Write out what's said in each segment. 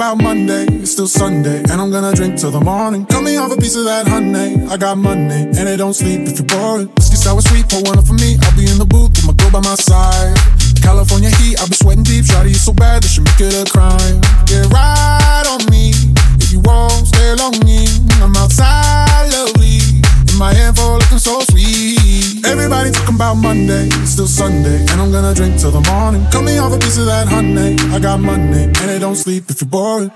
about Monday, it's still Sunday, and I'm gonna drink till the morning. Cut me off a piece of that honey, I got money, and it don't sleep if you're bored. Whiskey sour sweet, pour one up for me. I'll be in the booth with my girl by my side. California heat, I've been sweating deep. Shawty, you so bad that she make it a crime. Get right on me if you won't stay longing. I'm outside lovely, my hand for looking so sweet. Everybody talking about Monday, it's still Sunday, and I'm gonna drink till the morning. Cut me off a piece of that honey, I got money, and it don't sleep if you're bum.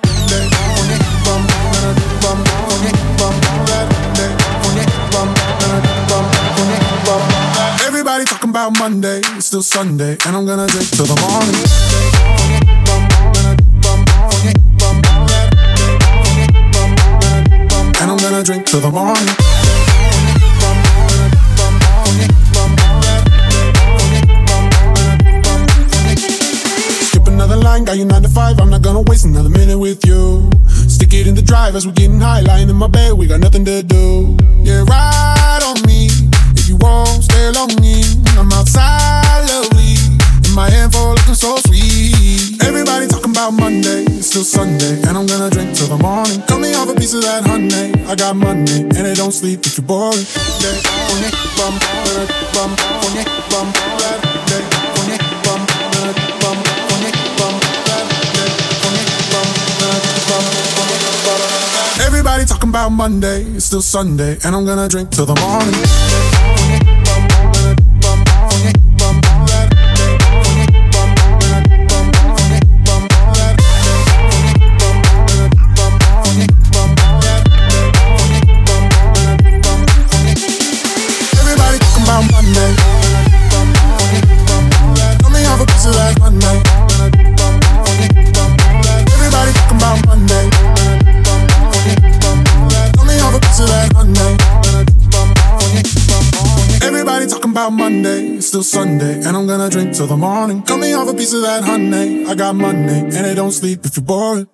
Everybody talking about Monday, it's still Sunday, and I'm gonna drink till the morning. And I'm gonna drink till the morning. Line, got you nine to five. I'm not gonna waste another minute with you. Stick it in the drive as we're getting high, lying in my bed. We got nothing to do. Yeah, ride on me if you won't stay longing. I'm outside, lovely. In my hand for looking so sweet. Everybody talking about Monday, it's still Sunday, and I'm gonna drink till the morning. Cut me off a piece of that honey. I got money, and it don't sleep if you're bored. Day, about Monday, it's still Sunday, and I'm gonna drink till the morning. About Monday, it's still Sunday, and I'm gonna drink till the morning. Cut me off a piece of that honey, I got money, and it don't sleep if you're bored.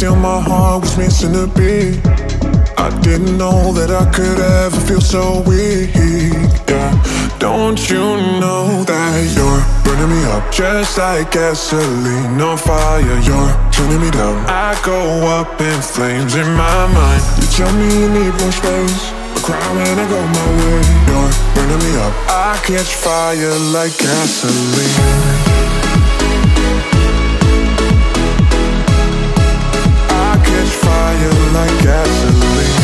Still my heart was missing a beat. I didn't know that I could ever feel so weak. Yeah, don't you know that you're burning me up just like gasoline on fire? You're turning me down. I go up in flames in my mind. You tell me you need more space. I cry when I go my way. You're burning me up. I catch fire like gasoline. Like gasoline.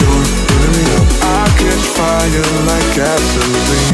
You're me up. I catch fire like gasoline.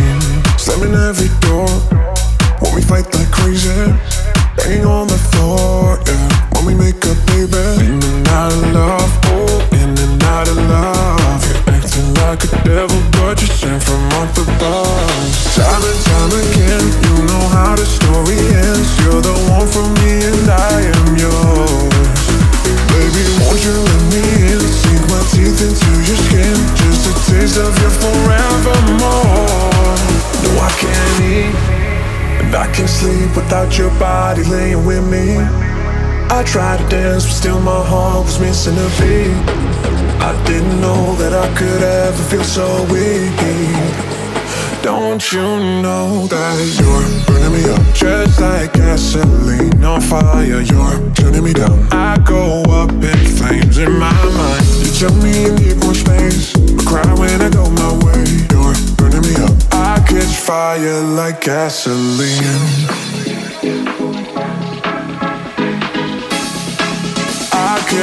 Still my heart was missing a beat. I didn't know that I could ever feel so weak. Don't you know that you're burning me up just like gasoline on fire? You're turning me down. I go up in flames in my mind. You tell me you need more space, but cry when I go my way. You're burning me up. I catch fire like gasoline.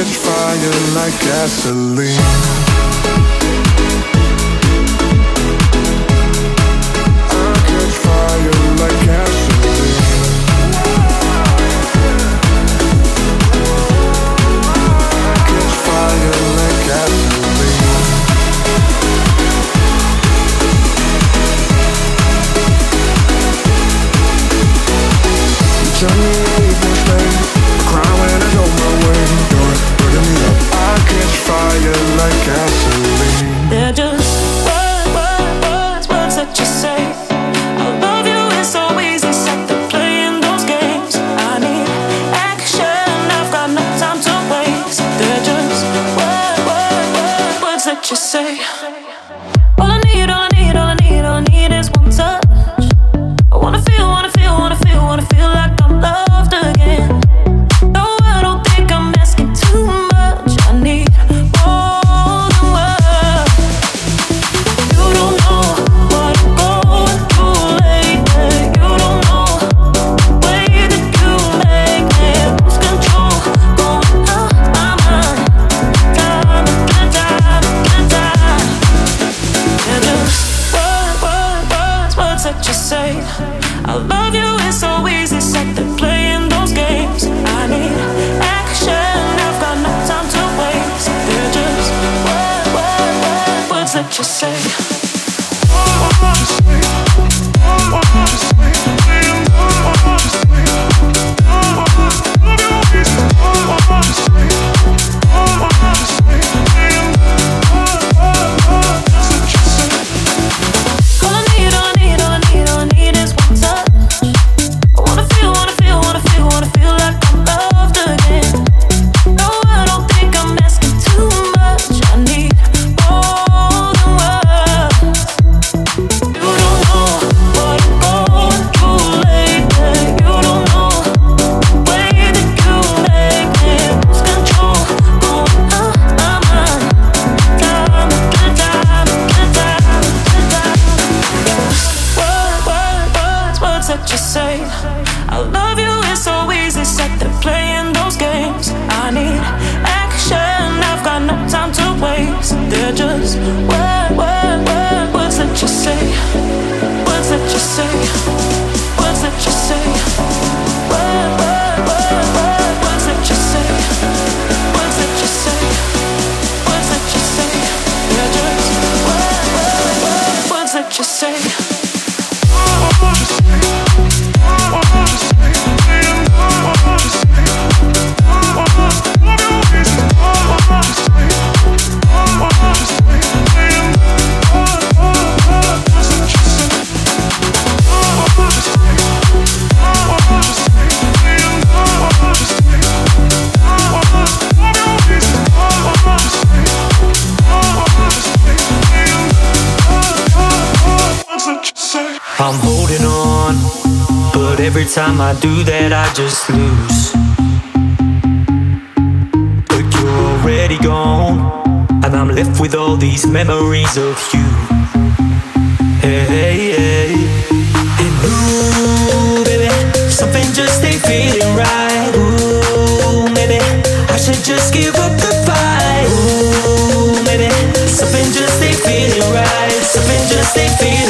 Catch fire like gasoline gone, and I'm left with all these memories of you. Hey, hey, hey. And ooh, baby, something just ain't feeling right. Ooh, maybe I should just give up the fight. Ooh, maybe something just ain't feeling right. Something just ain't feeling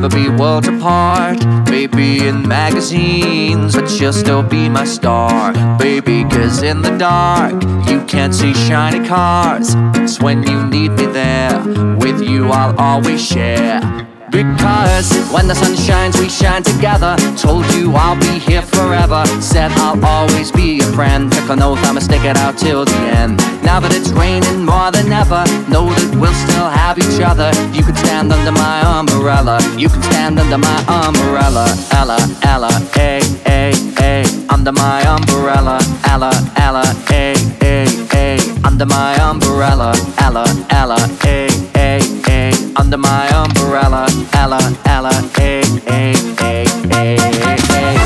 never be worlds apart. Maybe in magazines, but you'll still be my star. Baby, cause in the dark, you can't see shiny cars. It's when you need me there. With you, I'll always share. Because when the sun shines, we shine together. Told you I'll be here forever. Said I'll always be your friend. Took an oath, I'ma stick it out till the end. Now that it's raining more than ever, know that we'll still have each other. You can stand under my umbrella. You can stand under my umbrella. Ella, Ella, A, A, A. Under my umbrella. Ella, Ella, A, A, A. Under my umbrella. Ella, Ella, A, A, A. Under my umbrella. Ella, Ella, A, A, A, A, A.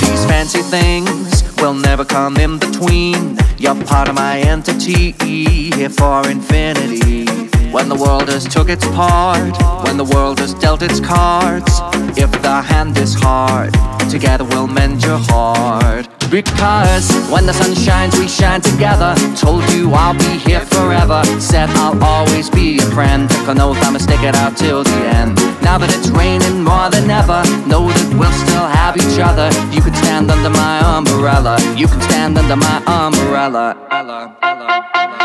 These fancy things will never come in between. You're part of my entity, here for infinity. When the world has took its part, when the world has dealt its cards, if the hand is hard, together we'll mend your heart. Because when the sun shines, we shine together. Told you I'll be here forever. Said I'll always be your friend. Took an oath, I'ma stick it out till the end. Now that it's raining more than ever, know that we'll still have each other. You can stand under my umbrella. You can stand under my umbrella. Ella, Ella, Ella.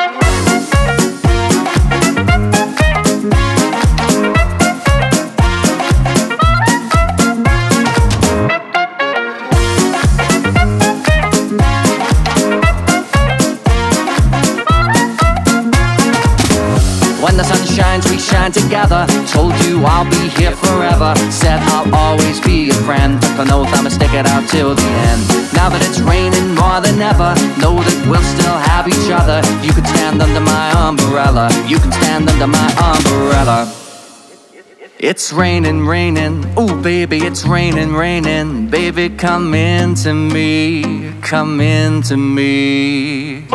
When the sun shines, we shine together. Told you I'll be here forever. Said I'll always be your friend. Took an oath, I'ma stick it out till the end. Now that it's raining more than ever, know that we'll still have each other. You can stand under my umbrella. You can stand under my umbrella. It's raining, raining. Ooh, baby, it's raining, raining. Baby, come into me. Come into me.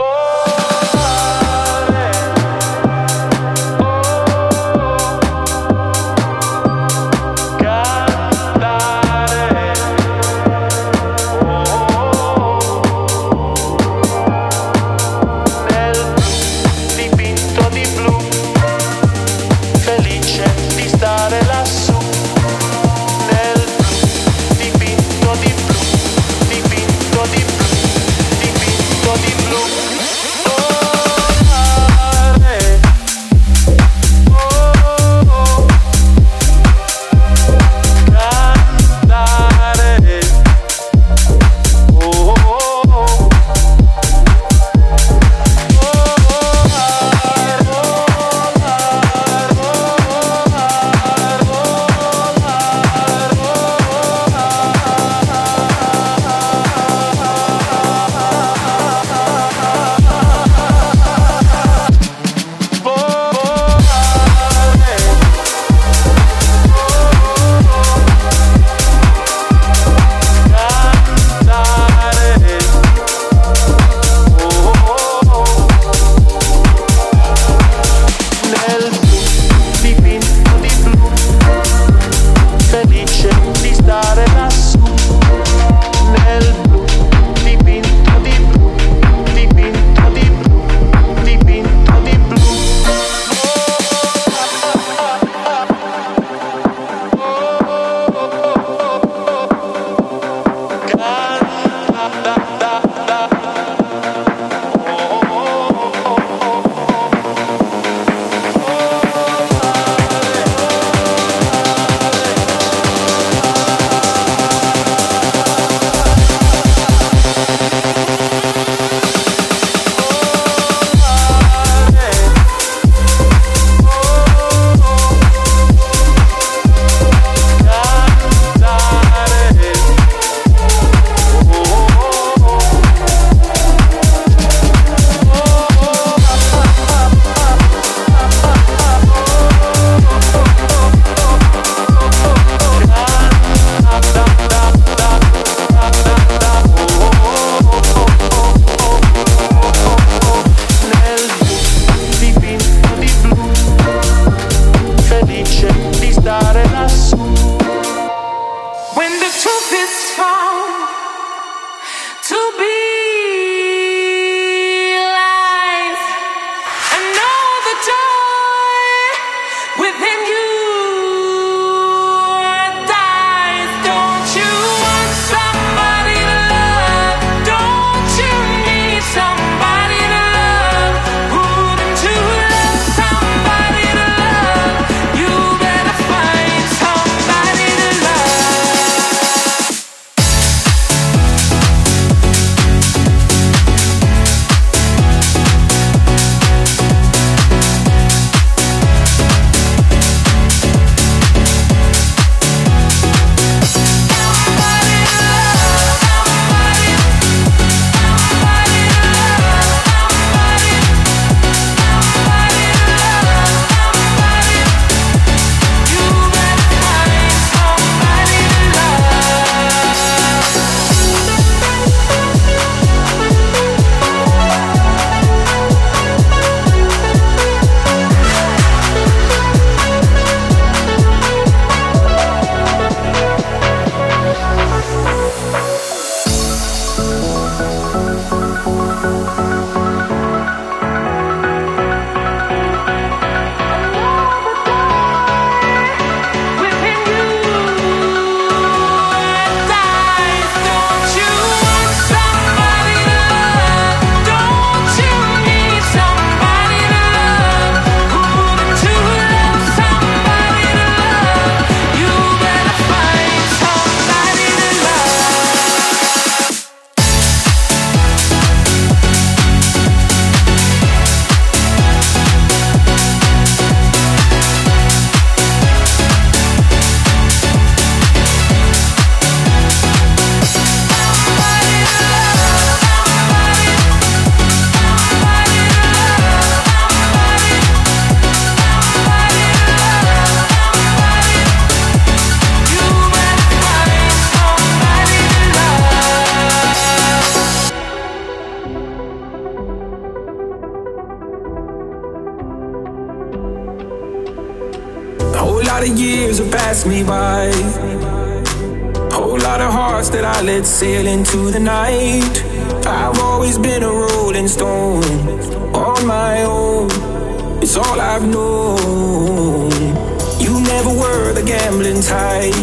pass me by. Whole lot of hearts that I let sail into the night. I've always been a rolling stone on my own. It's all I've known. You never were the gambling type.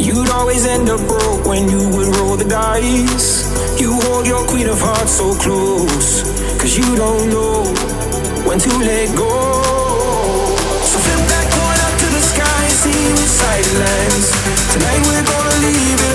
You'd always end up broke when you would roll the dice. You hold your queen of hearts so close. Cause you don't know when to let go. Tonight we're gonna leave it.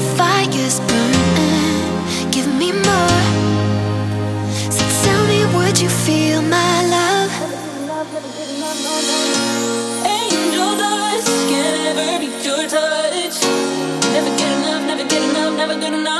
the fire's burning. Give me more. So tell me, would you feel my love? Angel dust, can't ever be your touch. Never get enough, never get enough, never get enough.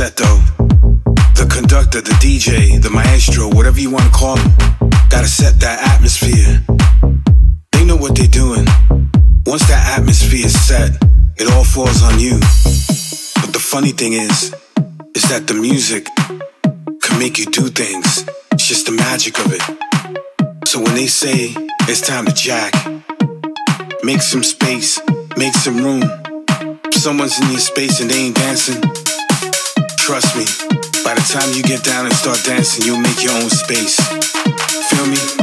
set though. The conductor, the DJ, the maestro, whatever you wanna call them, gotta set that atmosphere. They know what they're doing. Once that atmosphere is set, it all falls on you. But the funny thing is, is that the music can make you do things. It's just the magic of it. So when they say it's time to jack, make some space, make some room. If someone's in your space and they ain't dancing Trust me, by the time you get down and start dancing, you'll make your own space. Feel me?